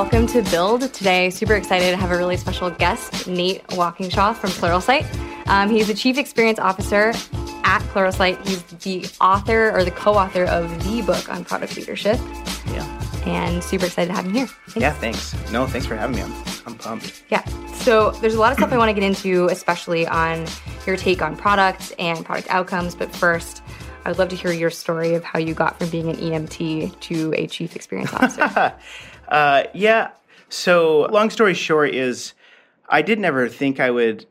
welcome to Build. Today, super excited to have a really special guest, Nate Walkingshaw from Pluralsight. Um, he's the Chief Experience Officer at Pluralsight. He's the author or the co-author of the book on product leadership. Yeah. And super excited to have him here. Thanks. Yeah, thanks. No, thanks for having me. I'm, I'm pumped. Yeah. So there's a lot of stuff I want to get into, especially on your take on products and product outcomes. But first, I would love to hear your story of how you got from being an EMT to a chief experience officer. uh, yeah. So, long story short, is I did never think I would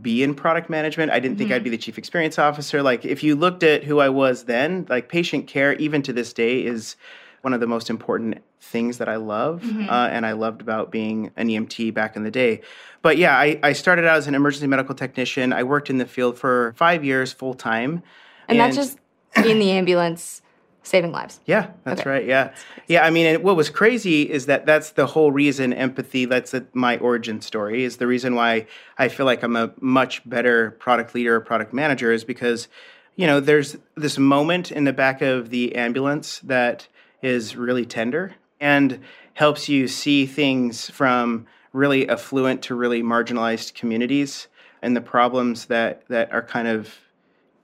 be in product management. I didn't mm-hmm. think I'd be the chief experience officer. Like, if you looked at who I was then, like patient care, even to this day, is one of the most important things that I love mm-hmm. uh, and I loved about being an EMT back in the day. But yeah, I, I started out as an emergency medical technician. I worked in the field for five years full time. And, and that's just in the ambulance saving lives. Yeah, that's okay. right. Yeah. Yeah, I mean, what was crazy is that that's the whole reason empathy, that's a, my origin story, is the reason why I feel like I'm a much better product leader or product manager is because, you know, there's this moment in the back of the ambulance that is really tender and helps you see things from really affluent to really marginalized communities and the problems that that are kind of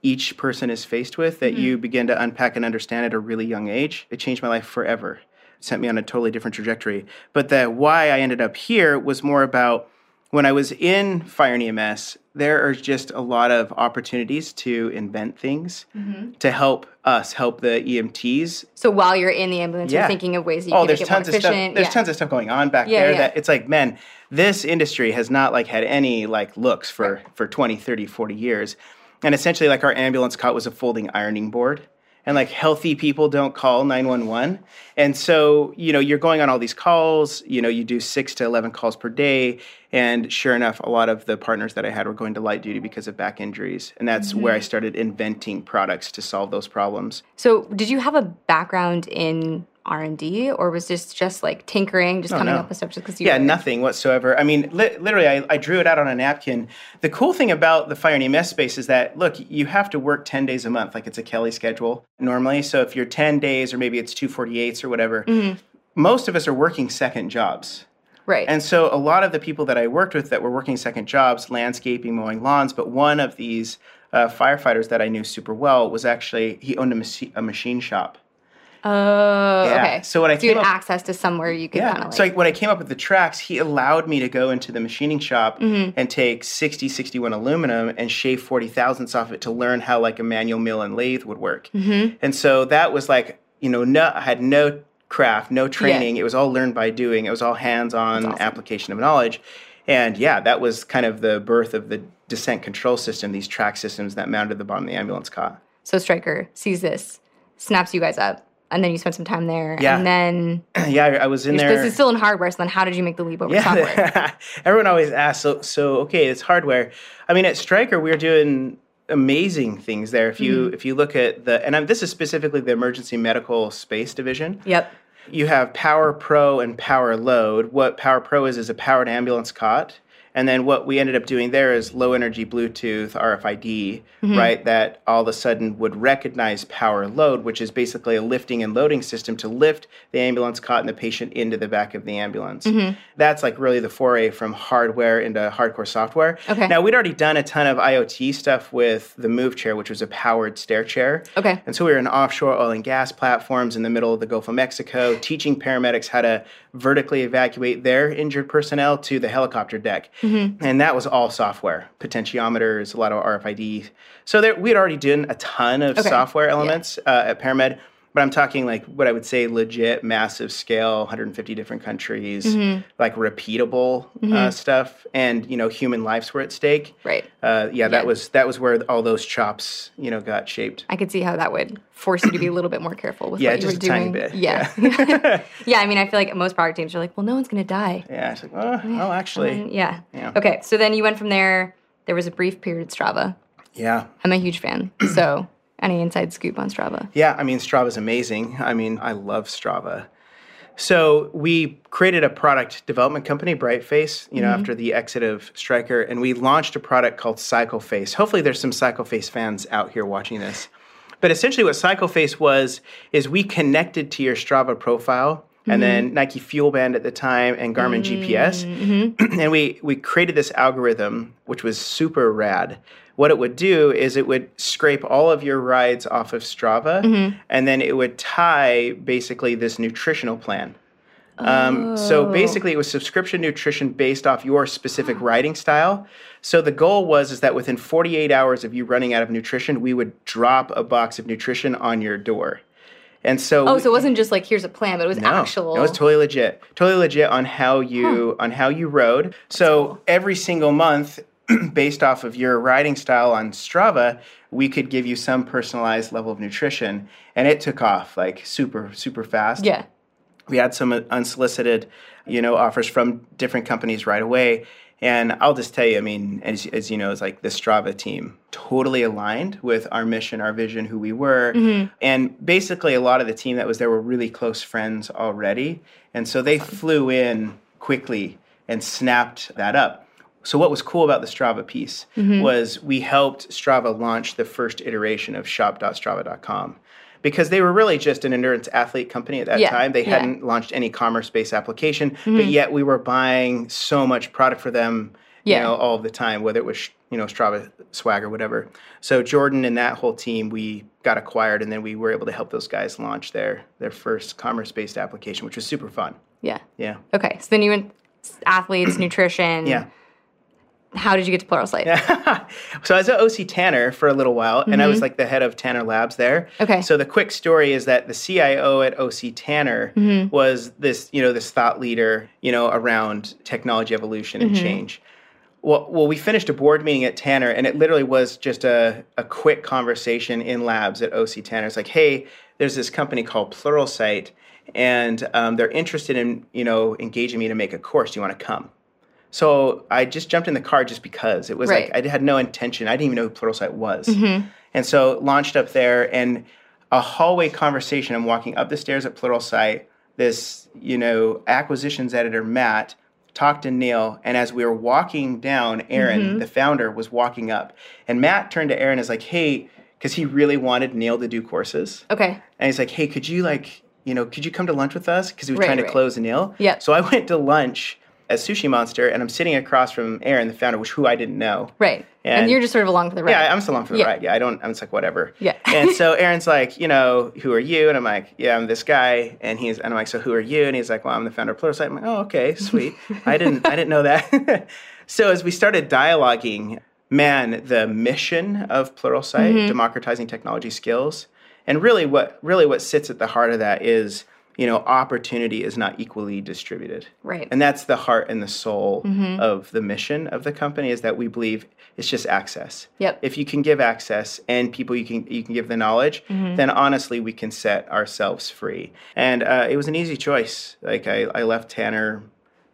each person is faced with that mm-hmm. you begin to unpack and understand at a really young age. It changed my life forever. It sent me on a totally different trajectory. But the why I ended up here was more about when I was in fire and EMS, there are just a lot of opportunities to invent things mm-hmm. to help us help the EMTs. So while you're in the ambulance, yeah. you're thinking of ways that you oh, can there's make tons it more of. Stuff, there's yeah. tons of stuff going on back yeah, there that it's like, man, this industry has not like had any like looks for right. for 20, 30, 40 years. And essentially, like our ambulance cot was a folding ironing board. And like healthy people don't call 911. And so, you know, you're going on all these calls, you know, you do six to 11 calls per day. And sure enough, a lot of the partners that I had were going to light duty because of back injuries. And that's mm-hmm. where I started inventing products to solve those problems. So, did you have a background in r&d or was this just like tinkering just oh, coming no. up with stuff just because you yeah were... nothing whatsoever i mean li- literally I, I, drew it out on a napkin the cool thing about the fire and ems space is that look you have to work 10 days a month like it's a kelly schedule normally so if you're 10 days or maybe it's 248s or whatever mm-hmm. most of us are working second jobs Right. And so a lot of the people that I worked with that were working second jobs, landscaping, mowing lawns, but one of these uh, firefighters that I knew super well was actually, he owned a, machi- a machine shop. Oh, yeah. okay. So when I so came up, access to somewhere you could yeah. kind of like. So when I came up with the tracks, he allowed me to go into the machining shop mm-hmm. and take 60, 61 aluminum and shave 40 thousandths off it to learn how like a manual mill and lathe would work. Mm-hmm. And so that was like, you know, no, I had no craft, no training. Yeah. It was all learned by doing. It was all hands-on awesome. application of knowledge. And yeah, that was kind of the birth of the descent control system, these track systems that mounted the bottom of the ambulance cot. So Stryker sees this, snaps you guys up and then you spent some time there. Yeah. And then yeah, I was in there. This is still in hardware. So then, how did you make the leap over yeah. software? Everyone always asks. So so okay, it's hardware. I mean, at Stryker, we are doing amazing things there. If you mm-hmm. if you look at the and I'm, this is specifically the emergency medical space division. Yep. You have Power Pro and Power Load. What Power Pro is is a powered ambulance cot and then what we ended up doing there is low energy Bluetooth RFID, mm-hmm. right? That all of a sudden would recognize power load, which is basically a lifting and loading system to lift the ambulance cot and the patient into the back of the ambulance. Mm-hmm. That's like really the foray from hardware into hardcore software. Okay. Now we'd already done a ton of IoT stuff with the Move chair, which was a powered stair chair. Okay. And so we were in offshore oil and gas platforms in the middle of the Gulf of Mexico, teaching paramedics how to vertically evacuate their injured personnel to the helicopter deck. Mm-hmm. And that was all software, potentiometers, a lot of RFID. So there, we had already done a ton of okay. software elements yeah. uh, at Paramed but I'm talking like what I would say legit, massive scale, 150 different countries, mm-hmm. like repeatable uh, mm-hmm. uh, stuff, and you know, human lives were at stake. Right. Uh, yeah, yeah, that was that was where all those chops, you know, got shaped. I could see how that would force you to be a little bit more careful with yeah, what you were doing. Bit. Yeah. Yeah. yeah. I mean, I feel like most product teams are like, well, no one's going to die. Yeah. It's like, well, well actually. Um, yeah. yeah. Okay. So then you went from there. There was a brief period at Strava. Yeah. I'm a huge fan. So any inside scoop on Strava? Yeah, I mean, Strava's amazing. I mean, I love Strava. So we created a product development company, Brightface, you know, mm-hmm. after the exit of Stryker, and we launched a product called CycleFace. Hopefully there's some CycleFace fans out here watching this. But essentially what CycleFace was is we connected to your Strava profile and then mm-hmm. Nike Fuel Band at the time, and Garmin mm-hmm. GPS. Mm-hmm. and we we created this algorithm, which was super rad. What it would do is it would scrape all of your rides off of Strava, and then it would tie basically this nutritional plan. Um, so oh. basically, it was subscription nutrition based off your specific riding style. So the goal was is that within 48 hours of you running out of nutrition, we would drop a box of nutrition on your door. And so, Oh, so it wasn't just like here's a plan, but it was no, actual. it was totally legit, totally legit on how you on how you rode. So every single month, based off of your riding style on Strava, we could give you some personalized level of nutrition, and it took off like super super fast yeah. we had some unsolicited you know offers from different companies right away and i'll just tell you i mean as, as you know it's like the strava team totally aligned with our mission our vision who we were. Mm-hmm. And basically a lot of the team that was there were really close friends already. And so they flew in quickly and snapped that up. So what was cool about the Strava piece mm-hmm. was we helped Strava launch the first iteration of shop.strava.com because they were really just an endurance athlete company at that Yeah, time. They yeah. hadn't launched any commerce-based application, but mm-hmm. yet we were buying so much product for them, Yeah. you know, all the time, whether it was you know Strava swag or whatever. So Jordan and that whole team, we got acquired, and then we were able to help those guys launch their their first commerce-based application, which was super fun. Yeah. Yeah, Okay. So then you went athletes, nutrition. yeah. How did you get to Pluralsight? so I was at OC Tanner for a little while, and I was like the head of Tanner Labs there. Mm-hmm. Okay. So the quick story is that the CIO at OC Tanner Mm-hmm. was this, you know, this thought leader, you know, around technology evolution and Mm-hmm. change. Well, well, we finished a board meeting at Tanner, and it literally was just a, a quick conversation in labs at OC Tanner. It's like, hey, there's this company called Pluralsight, and um, they're interested in, you know, engaging me to make a course. Do you want to come? So I just jumped in the car just because it was Right. like I had no intention. I didn't even know who Pluralsight was, mm-hmm. and so launched up there and a hallway conversation. I'm walking up the stairs at Pluralsight. This you know acquisitions editor Matt talked to Neil, and as we were walking down, Aaron, mm-hmm. the founder, was walking up, and Matt turned to Aaron and is like, "Hey," because he really wanted Neil to do courses. Okay. And he's like, hey, could you like, you know, could you come to lunch with us? Because he was Right, trying to right. close Neil. Yeah. So I went to lunch at Sushi Monster and I'm sitting across from Aaron, the founder, which who I didn't know. Right. And, And- you're just sort of along for the ride. Yeah, I'm still on for the Yeah. ride. Yeah, I don't, I'm just like, whatever. Yeah. and so Aaron's like, you know, who are you? And I'm like, yeah, I'm this guy. And he's, and I'm like, so who are you? And he's like, well, I'm the founder of Pluralsight. I'm like, oh, okay, sweet. I didn't, I didn't know that. so as we started dialoguing, man, the mission of Pluralsight, Mm-hmm. democratizing technology skills, and really what, really what sits at the heart of that is, you know, opportunity is not equally distributed. Right. And that's the heart and the soul Mm-hmm. of the mission of the company is that we believe it's just access. Yep. If you can give access and people you can you can give the knowledge, Mm-hmm. then honestly we can set ourselves free. And uh, it was an easy choice. Like I, I left Tanner,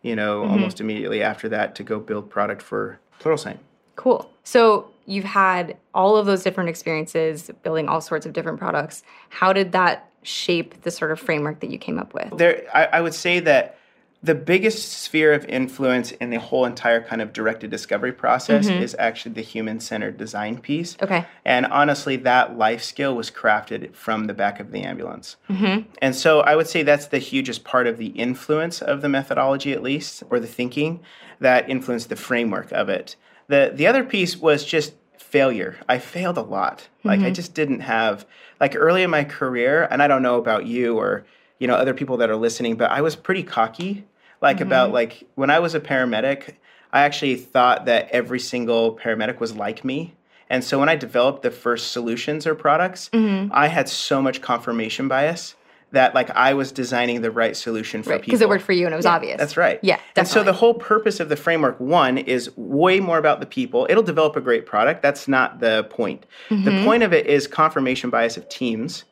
you know, Mm-hmm. almost immediately after that to go build product for Plural Pluralsight. Cool. So you've had all of those different experiences building all sorts of different products. How did that shape the sort of framework that you came up with? There, I, I would say that the biggest sphere of influence in the whole entire kind of directed discovery process mm-hmm. is actually the human centered design piece. Okay. And honestly, that life skill was crafted from the back of the ambulance. Mm-hmm. And so I would say that's the hugest part of the influence of the methodology, at least, or the thinking that influenced the framework of it. The, the other piece was just failure. I failed a lot. Like, I mm-hmm. just didn't have, like, early in my career, and I don't know about you or, you know, other people that are listening, but I was pretty cocky. Like, about, mm-hmm. like, when I was a paramedic, I actually thought that every single paramedic was like me. And so when I developed the first solutions or products, mm-hmm. I had so much confirmation bias that like I was designing the right solution for Right. people. Because it worked for you and it was obvious. That's right. Yeah. And so the whole purpose of the framework, one, is way more about the people. It'll develop a great product. That's not the point. Mm-hmm. The point of it is confirmation bias of teams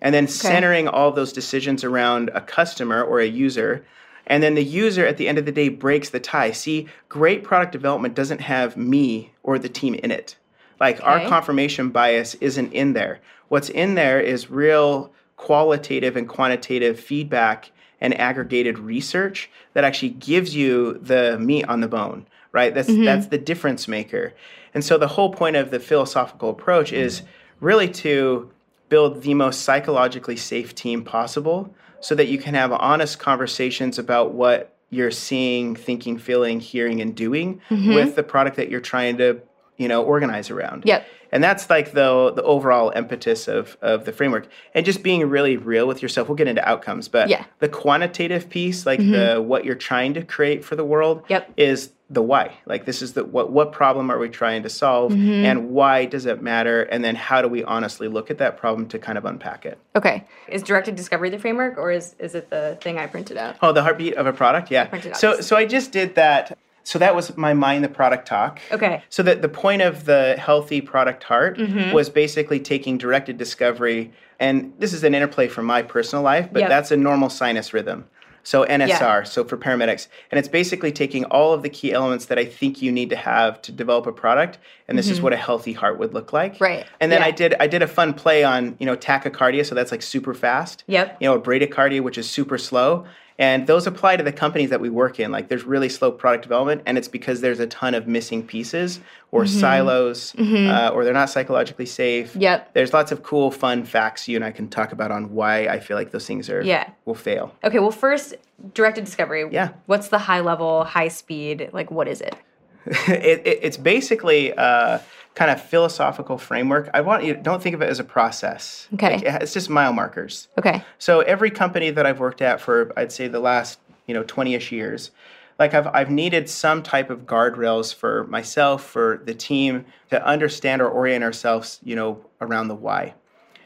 and then centering all those decisions around a customer or a user. And then the user at the end of the day breaks the tie. See, great product development doesn't have me or the team in it. Like our confirmation bias isn't in there. What's in there is real qualitative and quantitative feedback and aggregated research that actually gives you the meat on the bone, right? That's mm-hmm. that's the difference maker. And so the whole point of the philosophical approach is really to build the most psychologically safe team possible so that you can have honest conversations about what you're seeing, thinking, feeling, hearing, and doing mm-hmm. with the product that you're trying to, you know, organize around. Yep. And that's like the the overall impetus of of the framework, and just being really real with yourself. We'll get into outcomes, but Yeah. the quantitative piece, like mm-hmm. the what you're trying to create for the world, Yep. is the why. Like this is the what what problem are we trying to solve, mm-hmm. and why does it matter, and then how do we honestly look at that problem to kind of unpack it. Okay. Is directed discovery the framework or is, is it the thing I printed out? Oh, the heartbeat of a product, yeah. So so I just did that. So that was my mind the product talk. Okay. So that the point of the healthy product heart Mm-hmm. was basically taking directed discovery, and this is an interplay from my personal life, but Yep. that's a normal sinus rhythm. So NSR, so for paramedics, and it's basically taking all of the key elements that I think you need to have to develop a product, and this is what a healthy heart would look like. Mm-hmm. Right. And then Yeah. I did I did a fun play on you know tachycardia, so that's like super fast. Yep. You know bradycardia, which is super slow. And those apply to the companies that we work in. Like there's really slow product development, and it's because there's a ton of missing pieces or Mm-hmm. silos, uh, or they're not psychologically safe. Yep. There's lots of cool, fun facts you and I can talk about on why I feel like those things are Yeah. will fail. Okay, well, first, directed discovery. Yeah. What's the high level, high speed? Like, what is it? it, it, it's basically a kind of philosophical framework. I want you don't think of it as a process. Okay. Like, it- it's just mile markers. Okay. So every company that I've worked at for I'd say the last, you know, 20ish years, like I've I've needed some type of guardrails for myself, for the team to understand or orient ourselves, you know, around the why.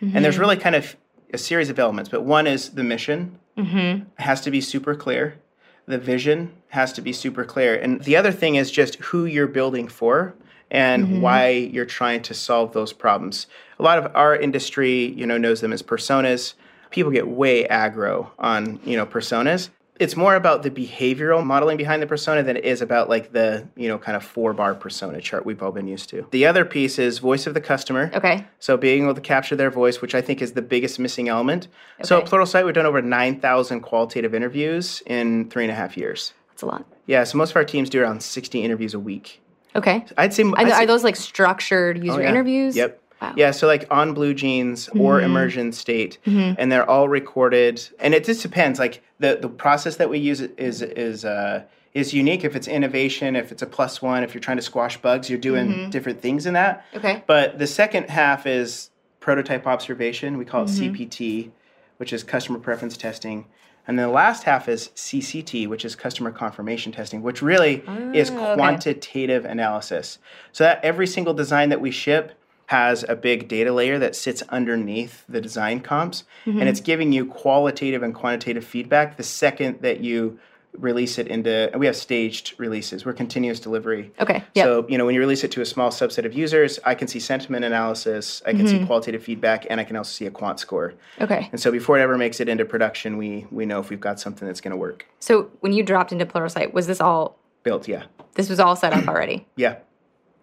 And there's mm-hmm. really kind of a series of elements, but one is the mission. Mm-hmm. It has to be super clear. The vision has to be super clear. And the other thing is just who you're building for and mm-hmm. why you're trying to solve those problems. A lot of our industry, you know, knows them as personas. People get way aggro on, you know, personas. It's more about the behavioral modeling behind the persona than it is about like the, you know, kind of four bar persona chart we've all been used to. The other piece is voice of the customer. Okay. So being able to capture their voice, which I think is the biggest missing element. Okay. So at. Pluralsight, we've done over 9,000 qualitative interviews in three and a half years. That's a lot. Yeah, so most of our teams do around 60 interviews a week. Okay. I'd say, I'd are say- those like structured user Oh, yeah. interviews? Yep. Wow. Yeah, so like on Blue Jeans or Mm-hmm. Immersion State, and they're all recorded. And it just depends. Like the the process that we use is is uh, is unique. If it's innovation, if it's a plus one, if you're trying to squash bugs, you're doing Mm-hmm. different things in that. Okay. But the second half is prototype observation. We call it Mm-hmm. CPT, which is customer preference testing. And then the last half is CCT, which is customer confirmation testing, which really is Ah, okay. quantitative analysis. So that every single design that we ship has a big data layer that sits underneath the design comps, Mm-hmm. and it's giving you qualitative and quantitative feedback the second that you release it into we have staged releases we're continuous delivery Okay, yep. so you know when you release it to a small subset of users i can see sentiment analysis i can Mm-hmm. see qualitative feedback and i can also see a quant score Okay. and so before it ever makes it into production we we know if we've got something that's going to work So when you dropped into Pluralsight, was this all, built yeah this was all set up already? yeah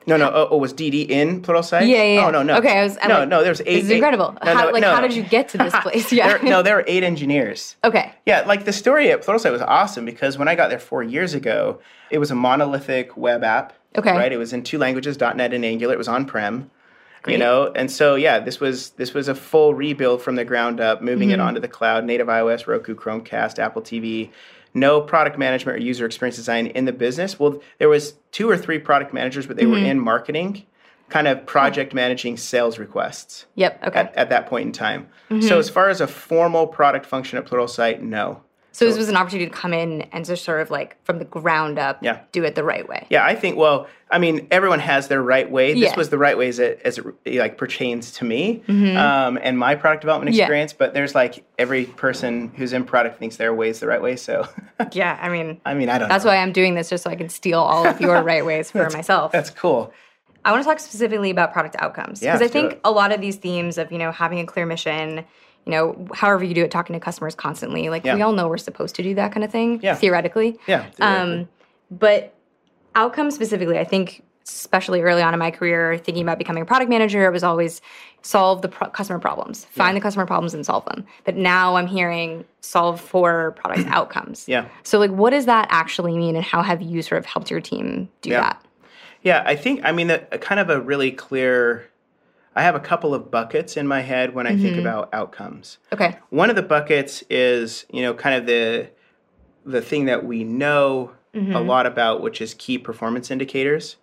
no, no. Oh, oh, was DD in Pluralsight? Yeah, yeah, yeah. Oh, no, no. Okay, I was- I'm no, like, no. There's eight. This is eight- incredible. no, how, no, like, no, how did you get to this place? Yeah. There, no, there were eight engineers. okay. Yeah, like the story at Pluralsight was awesome because when I got there four years ago, it was a monolithic web app. Okay. Right. It was in two languages, .NET and Angular. It was on prem. Great. You know, and so yeah, this was this was a full rebuild from the ground up, moving Mm-hmm. it onto the cloud, native iOS, Roku, Chromecast, Apple TV. No product management or user experience design in the business. Well, there was two or three product managers, but they were Mm-hmm. in marketing, kind of project managing sales requests Yep. Okay. at, at that point in time. Mm-hmm. So as far as a formal product function at Pluralsight, no. So this was an opportunity to come in and just sort of like from the ground up, Yeah. do it the right way. Yeah, I think. Well, I mean, everyone has their right way. This Yeah. was the right way as it, as it like pertains to me um, and my product development Mm-hmm. Yeah. experience. But there's like every person who's in product thinks their way is the right way. So, Yeah. I mean, I mean, I don't. that's know. why I'm doing this just so I can steal all of your right ways for myself. That's cool. I want to talk specifically about product outcomes Yeah, because I think a lot of these themes of you know having a clear mission, you know, however you do it, talking to customers constantly, like we all know we're supposed to do that kind of thing, Yeah. theoretically. Yeah. theoretically. Um, but outcomes specifically, I think, especially early on in my career, thinking about becoming a product manager, it was always solve the pro- customer problems, find the customer problems and solve them. But now I'm hearing solve for product outcomes. Yeah. So, like, what does that actually mean, and how have you sort of helped your team do Yeah. that? Yeah, I think I mean a, a kind of a really clear I have a couple of buckets in my head when I think Mm-hmm. about outcomes. Okay. One of the buckets is, you know, kind of the the thing that we know Mm-hmm. a lot about, which is key performance indicators.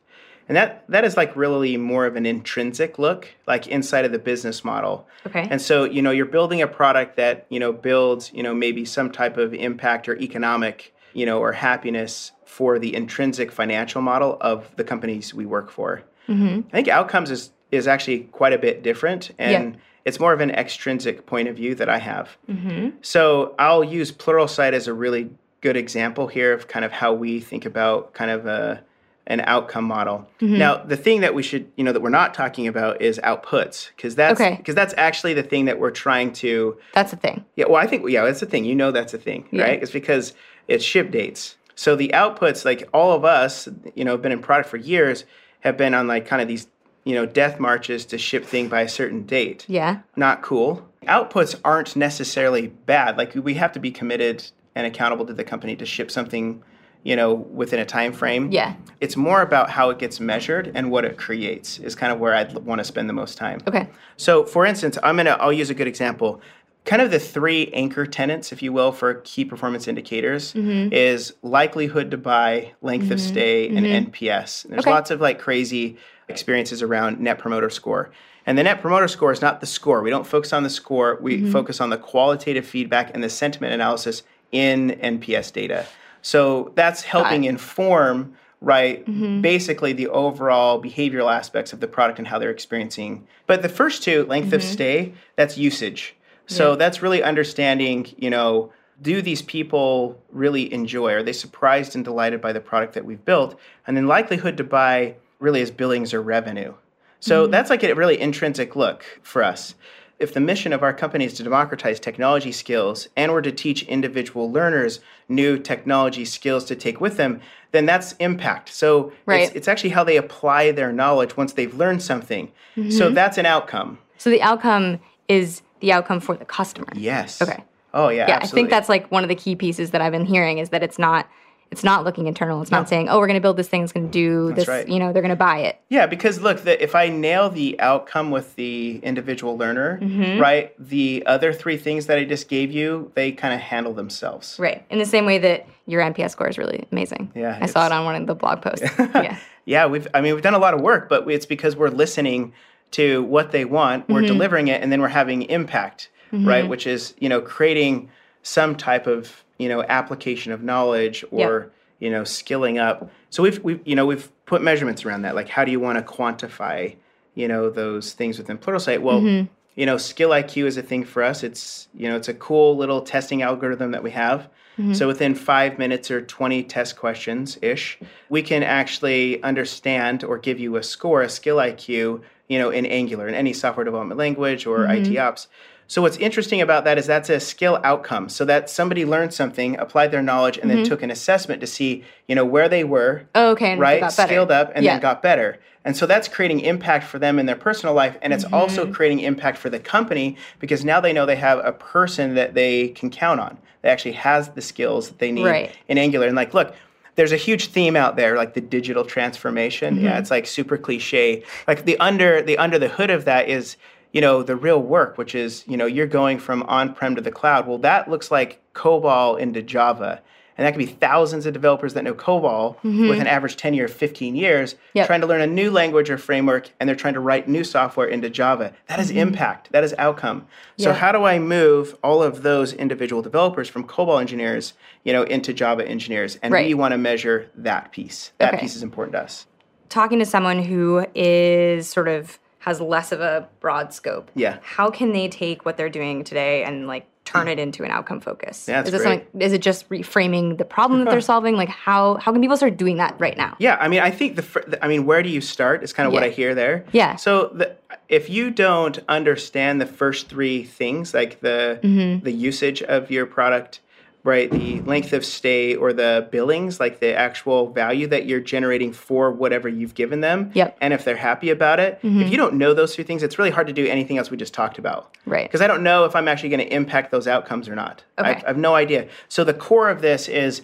And that that is like really more of an intrinsic look, like inside of the business model. Okay. And so, you know, you're building a product that, you know, builds, you know, maybe some type of impact or economic, you know, or happiness for the intrinsic financial model of the companies we work for. Mm-hmm. I think outcomes is is actually quite a bit different and Yeah. it's more of an extrinsic point of view that I have. Mm-hmm. So I'll use Pluralsight as a really good example here of kind of how we think about kind of a an outcome model. Mm-hmm. Now, the thing that we should, you know, that we're not talking about is outputs because that's Okay. because that's actually the thing that we're trying to. That's the thing. Yeah, well, I think yeah, that's the thing. You know, that's the thing, Yeah. right? It's because it's ship dates. So the outputs, like all of us, you know, have been in product for years, have been on like kind of these, you know, death marches to ship thing by a certain date Yeah. not cool. Outputs aren't necessarily bad. Like we have to be committed and accountable to the company to ship something, you know, within a time frame. Yeah. It's more about how it gets measured and what it creates is kind of where I'd want to spend the most time. Okay. So, for instance, I'm gonna I'll use a good example. Kind of the three anchor tenants, if you will, for key performance indicators Mm-hmm. is likelihood to buy, length of stay, and NPS. And there's Okay. lots of like crazy experiences around Net Promoter Score. And the Net Promoter Score is not the score. We don't focus on the score. We Mm-hmm. focus on the qualitative feedback and the sentiment analysis in NPS data. So that's helping it. inform right Mm-hmm. basically the overall behavioral aspects of the product and how they're experiencing but the first two length of stay that's usage so Mm-hmm. Yeah. that's really understanding you know do these people really enjoy are they surprised and delighted by the product that we've built and then likelihood to buy really is billings or revenue so Mm-hmm. that's like a really intrinsic look for us if the mission of our company is to democratize technology skills and or to teach individual learners new technology skills to take with them, then that's impact. So Right. it's, it's actually how they apply their knowledge once they've learned something. Mm-hmm. So that's an outcome. So the outcome is the outcome for the customer. Yes. Okay. Oh yeah. Yeah, I think that's like one of the key pieces that I've been hearing is that it's not it's not looking internal. It's not saying, "Oh, we're going to build this thing. It's going to do this." right. You know, they're going to buy it. Yeah, because look, the, if I nail the outcome with the individual learner, Mm-hmm. right, the other three things that I just gave you, they kind of handle themselves. Right. In the same way that your NPS score is really amazing. Yeah, I saw it on one of the blog posts. yeah. Yeah, we've I mean we've done a lot of work, but it's because we're listening to what they want, we're Mm-hmm. delivering it, and then we're having impact, right? Which is you know creating some type of you know application of knowledge or you know skilling up. So we've we've you know we've put measurements around that, like how do you want to quantify you know those things within Pluralsight? Well. Mm-hmm. You know, skill IQ is a thing for us. It's you know, it's a cool little testing algorithm that we have. Mm-hmm. So within five minutes or 20 test questions ish, we can actually understand or give you a score, a skill IQ, you know, in Angular, in any software development language or Mm-hmm. IT ops. So what's interesting about that is that's a skill outcome. So that somebody learned something, applied their knowledge, and then took an assessment to see, you know, where they were, Oh, okay. Right? Scaled up and yeah. then got better. And so that's creating impact for them in their personal life. And it's Mm-hmm. also creating impact for the company because now they know they have a person that they can count on that actually has the skills that they need Right. in Angular. And like, look, there's a huge theme out there, like the digital transformation. Mm-hmm. Yeah, it's like super cliche. Like the under the under the hood of that is, you know, the real work, which is, you know, you're going from on-prem to the cloud. Well, that looks like COBOL into Java. And that could be thousands of developers that know COBOL with an average tenure of 15 years, Mm-hmm. Yep. trying to learn a new language or framework, and they're trying to write new software into Java. That is impact. That is outcome. So Mm-hmm. Yeah. how do I move all of those individual developers from COBOL engineers, you know, into Java engineers? And Right. we want to measure that piece. That Okay. piece is important to us. Talking to someone who is sort of has less of a broad scope. Yeah. How can they take what they're doing today and like turn it into an outcome focus? Yeah, that's is it great. something is it just reframing the problem that they're solving? Like how how can people start doing that right now? Yeah, I mean, I think the, fir- the I mean, where do you start is kind of what I hear there. Yeah. So the, if you don't understand the first three things, like the Mm-hmm. the usage of your product, right, the length of stay or the billings, like the actual value that you're generating for whatever you've given them, Yep. Mm-hmm. and if they're happy about it, if you don't know those two things, it's really hard to do anything else we just talked about. Right. Because I don't know if I'm actually going to impact those outcomes or not. Okay. I've, I have no idea. So the core of this is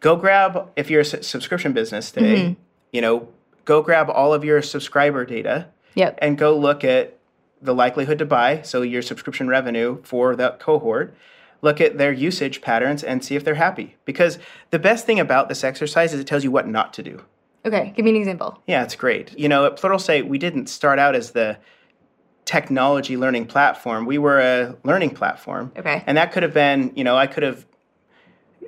go grab if you're a s- subscription business today, Mm-hmm. you know, go grab all of your subscriber data Yep. and go look at the likelihood to buy, so your subscription revenue for that cohort, look at their usage patterns and see if they're happy. Because the best thing about this exercise is it tells you what not to do. Okay, give me an example. Yeah, it's great. You know, at Pluralsight, we didn't start out as the technology learning platform. We were a learning platform. Okay. And that could have been, you know, I could have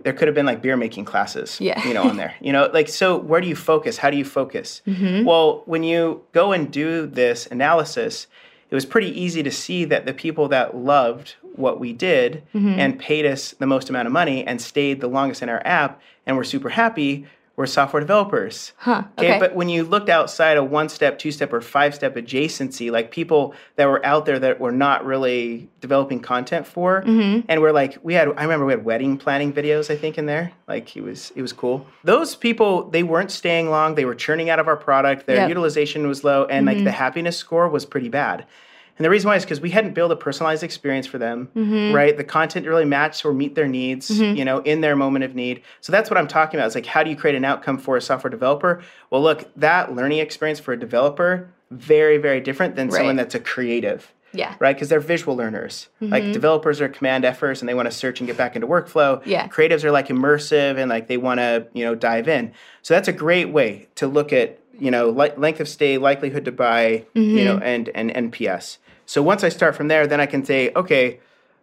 there could have been like beer making classes, Yeah. you know, on there. You know, like so where do you focus? How do you focus? Mm-hmm. Well, when you go and do this analysis, it was pretty easy to see that the people that loved what we did mm-hmm. and paid us the most amount of money and stayed the longest in our app and were super happy were software developers. Huh. Okay. But when you looked outside a one step, two step, or five step adjacency, like people that were out there that were not really developing content for, Mm-hmm. and we're like, we had, I remember we had wedding planning videos, I think, in there. Like it was, it was cool. Those people, they weren't staying long. They were churning out of our product. Their Yep. utilization was low, and like Mm-hmm. the happiness score was pretty bad. And the reason why is because we hadn't built a personalized experience for them, Mm-hmm. right? The content really matched or meet their needs, mm-hmm. you know, in their moment of need. So that's what I'm talking about. It's like, how do you create an outcome for a software developer? Well, look, that learning experience for a developer, very, very different than someone that's a creative, yeah. right? Because they're visual learners. Like mm-hmm. developers are command Fers and they want to search and get back into workflow. Yeah. Creatives are like immersive and like they want to, you know, dive in. So that's a great way to look at, you know, li- length of stay, likelihood to buy, you mm-hmm. know, and and NPS. So once I start from there, then I can say, okay,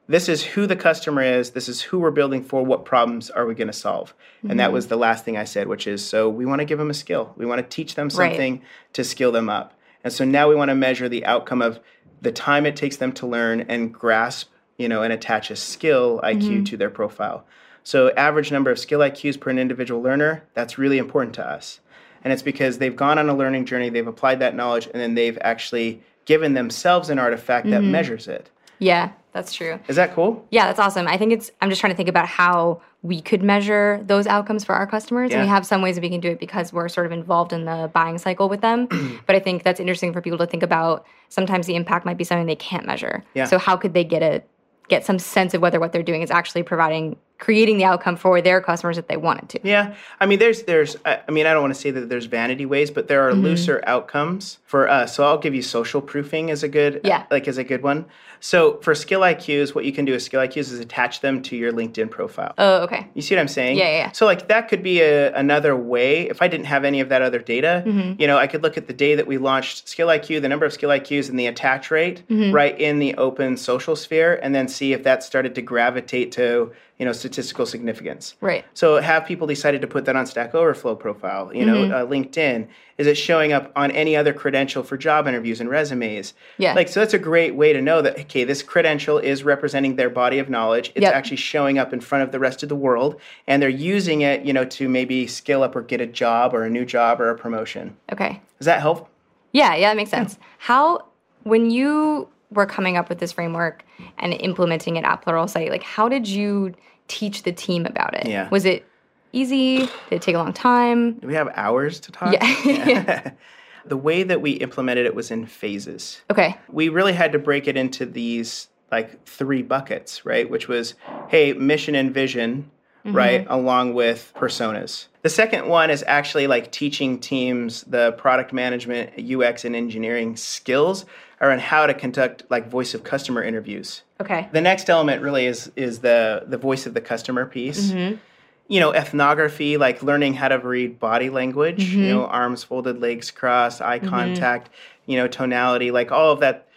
this is who the customer is, this is who we're building for, what problems are we going to solve? And that was mm-hmm. the last thing I said, which is so we want to give them a skill. We want to teach them Right. something to skill them up. And so now we want to measure the outcome of the time it takes them to learn and grasp, you know, and attach a skill IQ mm-hmm. to their profile. So average number of skill IQs per an individual learner, that's really important to us. And it's because they've gone on a learning journey, they've applied that knowledge, and then they've actually given themselves an artifact that mm-hmm. measures it. Yeah, that's true. Is that cool? Yeah, that's awesome. I think it's, I'm just trying to think about how we could measure those outcomes for our customers. And we have some ways that we can do it because we're sort of involved in the buying cycle with them. but I think that's interesting for people to think about. Sometimes the impact might be something they can't measure. Yeah. So how could they get a, get some sense of whether what they're doing is actually providing, creating the outcome for their customers that they wanted to? Yeah, I mean, there's, there's, I I mean, I don't want to say that there's vanity ways, but there are Mm-hmm. looser outcomes for us. So I'll give you social proofing as a good, Yeah. like as a good one. So for skill IQs, what you can do with skill IQs is attach them to your LinkedIn profile. Oh, okay. You see what I'm saying? Yeah, yeah, yeah. So like that could be a, another way. If I didn't have any of that other data, Mm-hmm. you know, I could look at the day that we launched Skill IQ, the number of Skill IQs, and the attach rate Mm-hmm. right in the open social sphere, and then see if that started to gravitate to you know statistical significance. Right. So have people decided to put that on Stack Overflow profile? You know, Mm-hmm. uh, LinkedIn. Is it showing up on any other credential for job interviews and resumes? Yeah. Like so, that's a great way to know that okay, this credential is representing their body of knowledge. It's Yep. actually showing up in front of the rest of the world, and they're using it, you know, to maybe skill up or get a job or a new job or a promotion. Okay. Does that help? Yeah, yeah, that makes sense. How, when you were coming up with this framework and implementing it at Pluralsight, like how did you teach the team about it? Yeah. Was it easy? Did it take a long time? Do we have hours to talk? Yeah. the way that we implemented it was in phases. Okay. we really had to break it into these like three buckets, right? Which was, hey, mission and vision, mm-hmm. right? Along with personas. The second one is actually like teaching teams the product management, UX, and engineering skills around how to conduct like voice of customer interviews. Okay. The next element really is is the the voice of the customer piece. Mm-hmm. You know, ethnography, like learning how to read body language, you mm-hmm. know, arms folded, legs crossed, eye mm-hmm. contact, you know, tonality, like all of that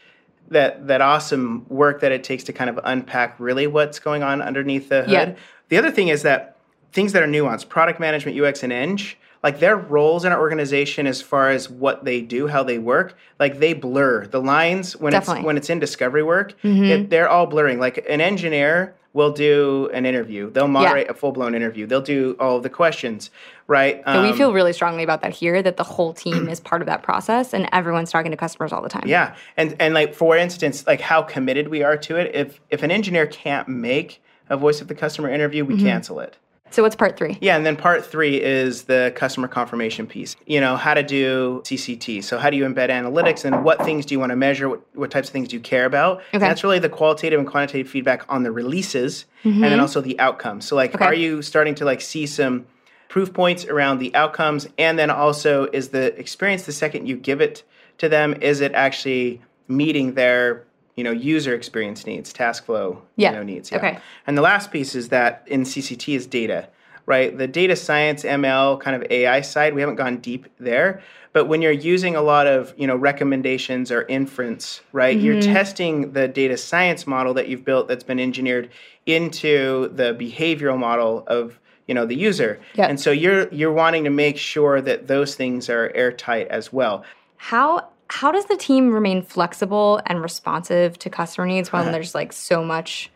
that that awesome work that it takes to kind of unpack really what's going on underneath the hood. Yeah. The other thing is that things that are nuanced, product management, UX, and Eng, like their roles in our organization as far as what they do, how they work, like they blur the lines when Definitely. it's when it's in discovery work. it- they're all blurring. Like an engineer will do an interview, they'll moderate a full blown interview, they'll do all of the questions, right? And we Um, feel really strongly about that here that the whole team is part of that process and everyone's talking to customers all the time. Yeah, and and like for instance, like how committed we are to it. If if an engineer can't make a voice of the customer interview, we cancel it. So what's part three? Yeah, and then part three is the customer confirmation piece. You know, how to do CCT. So, how do you embed analytics and what things do you want to measure? What, what types of things do you care about? And that's really the qualitative and quantitative feedback on the releases and then mm-hmm. also the outcomes. So, like, Okay. are you starting to like see some proof points around the outcomes? And then also, is the experience the second you give it to them, is it actually meeting their you know user experience needs, task flow Yeah. you know, needs. Okay. And the last piece is that in CCT is data, right? The data science, ML, kind of AI side, we haven't gone deep there. But when you're using a lot of you know recommendations or inference, right? You're Mm-hmm. testing the data science model that you've built that's been engineered into the behavioral model of you know the user. Yep. And so you're you're wanting to make sure that those things are airtight as well. How how does the team remain flexible and responsive to customer needs when uh-huh. there's like so much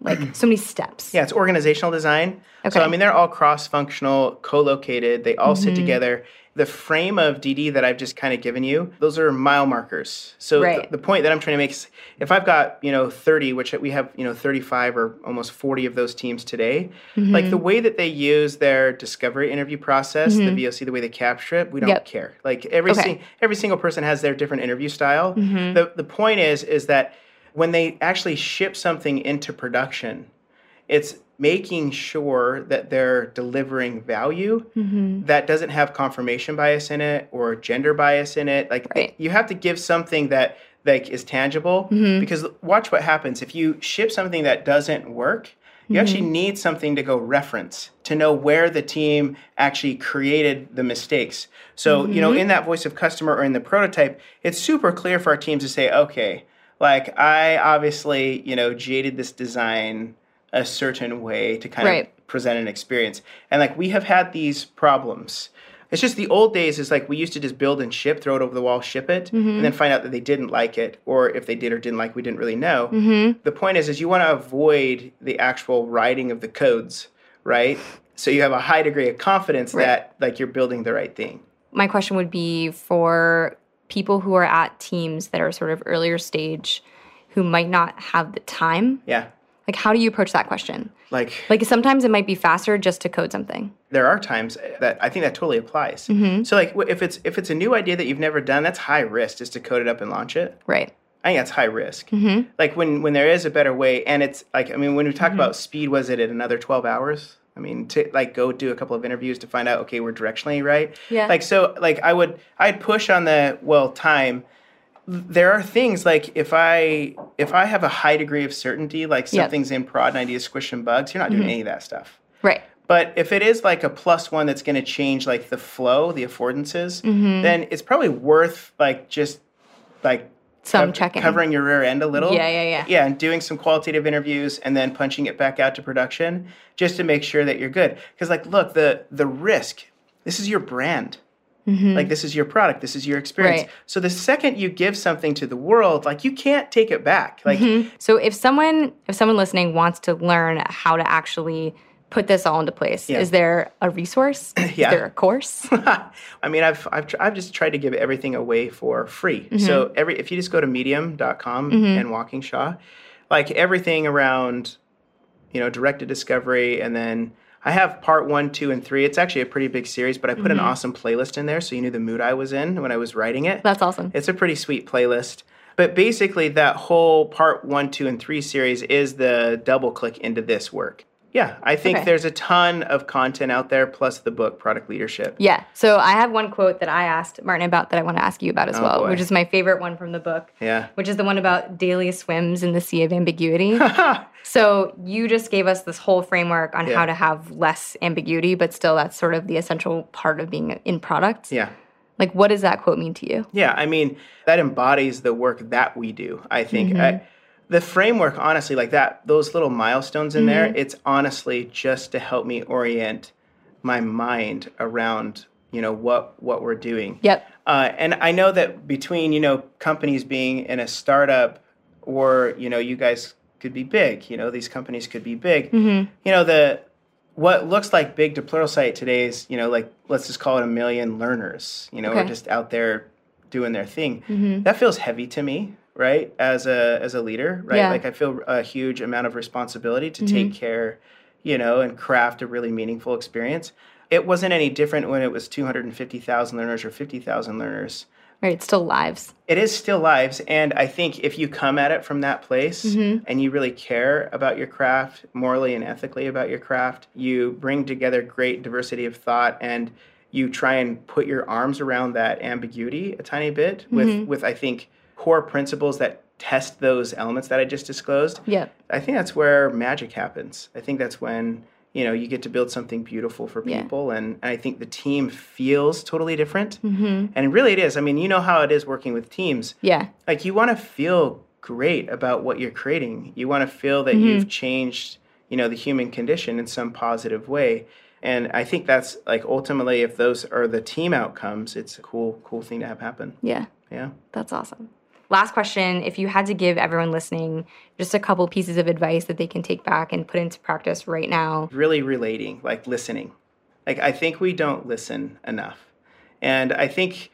like so many steps? Yeah, it's organizational design. okay. So I mean, they're all cross-functional, co-located. They all sit mm-hmm. together. The frame of DD that I've just kind of given you, those are mile markers. So Right. the, the point that I'm trying to make is, if I've got you know 30, which we have you know 35 or almost 40 of those teams today, mm-hmm. like the way that they use their discovery interview process, the mm-hmm. VOC, the way they capture it, we don't Yep. care. Like every Okay. sing, every single person has their different interview style. Mm-hmm. The the point is is that when they actually ship something into production, it's making sure that they're delivering value mm-hmm. that doesn't have confirmation bias in it or gender bias in it. Like Right. you have to give something that like is tangible mm-hmm. because watch what happens if you ship something that doesn't work. You mm-hmm. actually need something to go reference to know where the team actually created the mistakes. So, you know, in that voice of customer or in the prototype, it's super clear for our teams to say, okay, like I obviously, you know, jaded this design a certain way to kind Right. of present an experience. And like we have had these problems. It's just the old days is like we used to just build and ship, throw it over the wall, ship it, and mm-hmm. then find out that they didn't like it, or if they did or didn't like, we didn't really know. Mm-hmm. The point is, is you want to avoid the actual writing of the codes, right? So you have a high degree of confidence that like you're building the right thing. My question would be for people who are at teams that are sort of earlier stage who might not have the time. Yeah, Like how do you approach that question? like Like sometimes it might be faster just to code something. there are times that I think that totally applies. Mm-hmm. So like if it's if it's a new idea that you've never done, that's high risk just to code it up and launch it. Right. I think that's high risk. Mm-hmm. Like when when there is a better way, and it's like I mean when we talk mm-hmm. about speed, was it at another twelve hours? I mean to like go do a couple of interviews to find out okay we're directionally right. Yeah. Like so like I would I'd push on the well time. There are things like if I if I have a high degree of certainty, like Yep. something's in prod and I need to squish some bugs, you're not doing any of that stuff. Right. But if it is like a plus one that's going to change like the flow, the affordances, Mm-hmm. then it's probably worth like just like Some cov- checking. covering your rear end a little. Yeah, yeah, yeah. Yeah, and doing some qualitative interviews and then punching it back out to production just to make sure that you're good. Because like, look, the the risk. This is your brand. Mm-hmm. Like this is your product. This is your experience. Mm-hmm. Right. So the second you give something to the world, like you can't take it back. Like mm-hmm. So if someone if someone listening wants to learn how to actually put this all into place, Yeah. is there a resource? Yeah. Is there a course? I mean, I've, I've, tr- I've just tried to give everything away for free. Mm-hmm. So every if you just go to medium.com and Walkingshaw, like everything around, you know, directed discovery and then I have part one, two, and three. It's actually a pretty big series, but I put an mm-hmm. awesome playlist in there so you knew the mood I was in when I was writing it. That's awesome. It's a pretty sweet playlist. But basically, that whole part one, two, and three series is the double click into this work. Yeah, I think Okay. there's a ton of content out there, plus the book, Product Leadership. Yeah. So I have one quote that I asked Martin about that I want to ask you about as oh, well, Oh, boy. which is my favorite one from the book. Yeah. Which is the one about daily swims in the sea of ambiguity. so you just gave us this whole framework on Yeah. how to have less ambiguity, but still that's sort of the essential part of being in product. Yeah. Like what does that quote mean to you? Yeah, I mean, that embodies the work that we do, I think. I, the framework, honestly, like that, those little milestones in there, it's honestly just to help me orient my mind around, you know, what what we're doing. Yep. Uh, and I know that between, you know, companies being in a startup or, you know, you guys could be big, you know, these companies could be big. Mm-hmm. You know, the what looks like big to Pluralsight today is, you know, like let's just call it a million learners, you know, are just out there doing their thing. Mm-hmm. That feels heavy to me, right? As a as a leader, right? Yeah. Like I feel a huge amount of responsibility to take mm-hmm. care, you know, and craft a really meaningful experience. It wasn't any different when it was 250,000 learners or 50,000 learners. Right. It's still lives. It is still lives, and I think if you come at it from that place mm-hmm. and you really care about your craft, morally and ethically about your craft, you bring together great diversity of thought and you try and put your arms around that ambiguity a tiny bit mm-hmm. with with I think core principles that test those elements that I just disclosed, Yep. I think that's where magic happens. I think that's when you know you get to build something beautiful for Yeah. people, and, and I think the team feels totally different. Mm-hmm. And really, it is. I mean, you know how it is working with teams. Yeah. Like you want to feel great about what you're creating. You want to feel that Mm-hmm. you've changed, you know, the human condition in some positive way. And I think that's like ultimately, if those are the team outcomes, it's a cool, cool thing to have happen. Yeah. Yeah. That's awesome. Last question If you had to give everyone listening just a couple pieces of advice that they can take back and put into practice right now, really relating, like listening. Like I think we don't listen enough. And I think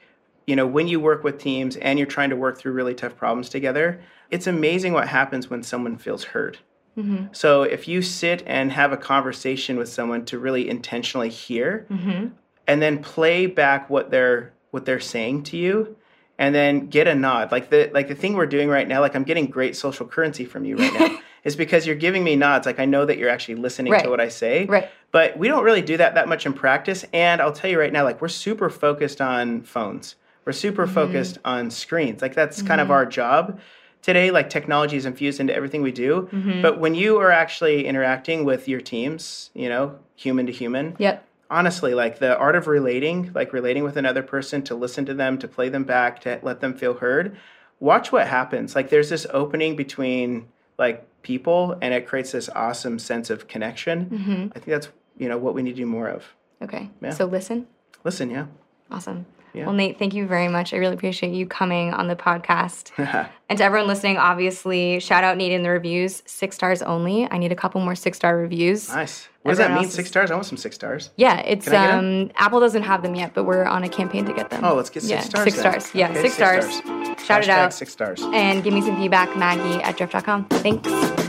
you know, when you work with teams and you're trying to work through really tough problems together, it's amazing what happens when someone feels heard. Mm-hmm. So if you sit and have a conversation with someone to really intentionally hear Mm-hmm. and then play back what they're what they're saying to you and then get a nod. Like the like the thing we're doing right now, like I'm getting great social currency from you right now. is because you're giving me nods. Like I know that you're actually listening Right. to what I say. Right. But we don't really do that that much in practice. And I'll tell you right now, like we're super focused on phones. We're super Mm-hmm. focused on screens. Like that's kind of our job today. Like technology is infused into everything we do. Mm-hmm. But when you are actually interacting with your teams, you know, human to human, Yep. Honestly, like the art of relating, like relating with another person, to listen to them, to play them back, to let them feel heard. Watch what happens. Like there's this opening between like people, and it creates this awesome sense of connection. Mm-hmm. I think that's you know what we need to do more of. Okay. Yeah. So listen. Listen, yeah. Awesome. Yeah. Well, Nate, thank you very much. I really appreciate you coming on the podcast. and to everyone listening, obviously, shout out Nate in the reviews. Six stars only. I need a couple more six star reviews. nice. What does that mean? Six stars? I want some six stars. Yeah, it's Can I get um Apple doesn't have them yet, but we're on a campaign to get them. Oh, let's get six yeah, stars. Six then. stars. Yeah, Okay, six, stars. Shout it Hashtag out Six stars. and give me some feedback, Maggie at Drift.com. Thanks.